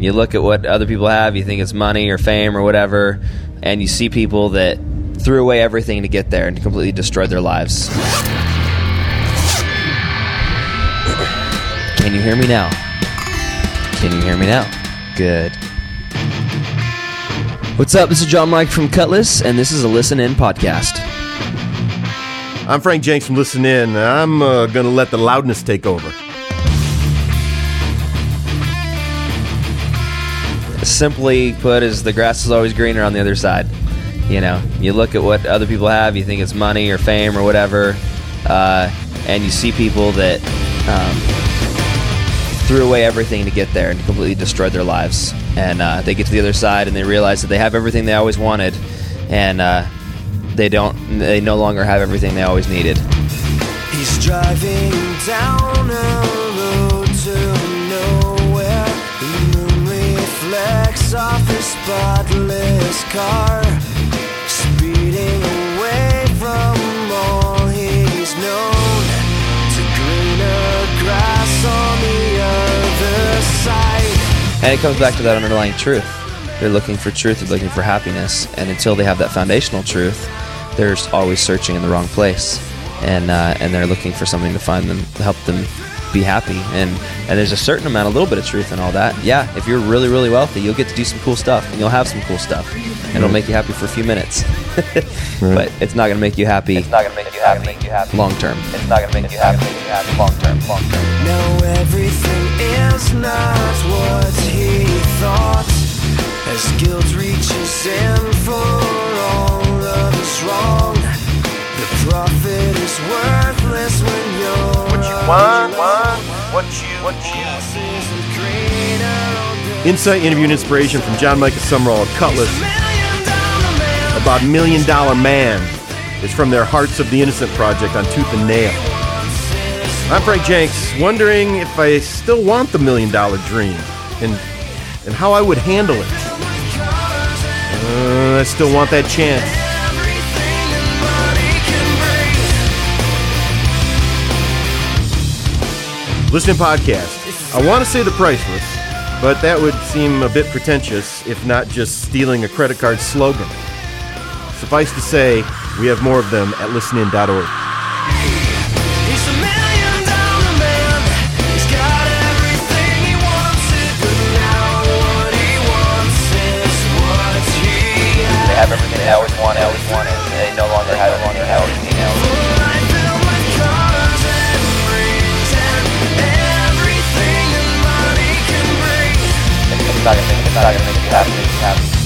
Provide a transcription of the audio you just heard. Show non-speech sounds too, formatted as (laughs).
you look at what other people have, you think it's money or fame or whatever, and you see people that threw away everything to get there and completely destroyed their lives. Can you hear me now? Can you hear me now? Good. What's up? This is Jon Micah from Kutless, and this is a Listen In podcast. I'm Frank Jenks from Listen In. I'm uh, going to let the loudness take over. Simply put, is the grass is always greener on the other side. You know, you look at what other people have, you think it's money or fame or whatever, uh, and you see people that um, threw away everything to get there and completely destroyed their lives. And uh, they get to the other side and they realize that they have everything they always wanted, and uh, they don't. They no longer have everything they always needed. He's driving down a off his spotless car, speeding away from all he's known to greener grass on the other side. And it comes back to that underlying truth. They're looking for truth, they're looking for happiness. And until they have that foundational truth, they're always searching in the wrong place. And, uh, and they're looking for something to find them, to help them be happy. And, and there's a certain amount, a little bit of truth in all that. Yeah, if you're really, really wealthy, you'll get to do some cool stuff and you'll have some cool stuff. And it'll make you happy for a few minutes. (laughs) But it's not going to make you happy. It's not going to make you happy, make you happy long term. It's not going to make you happy, happy long term, long term. Now everything is not what he thought. As guilt reaches in for all that is wrong, the profit is worthless Insight, interview, and inspiration from Jon Micah Sumrall of Kutless about Million Dollar Man. is from their Hearts of the Innocent project on Tooth and Nail. I'm Frank Jenks, wondering if I still want the million dollar dream and and how I would handle it. Uh, I still want that chance. Listen In podcast. I want to say the priceless, but that would seem a bit pretentious if not just stealing a credit card slogan. Suffice to say, we have more of them at listenin.org. He's a million dollar man. He's got everything he wanted, but now what he wants is what he has. They have everything they always wanted, always wanted. And they no longer have it, longer have everything everything that money can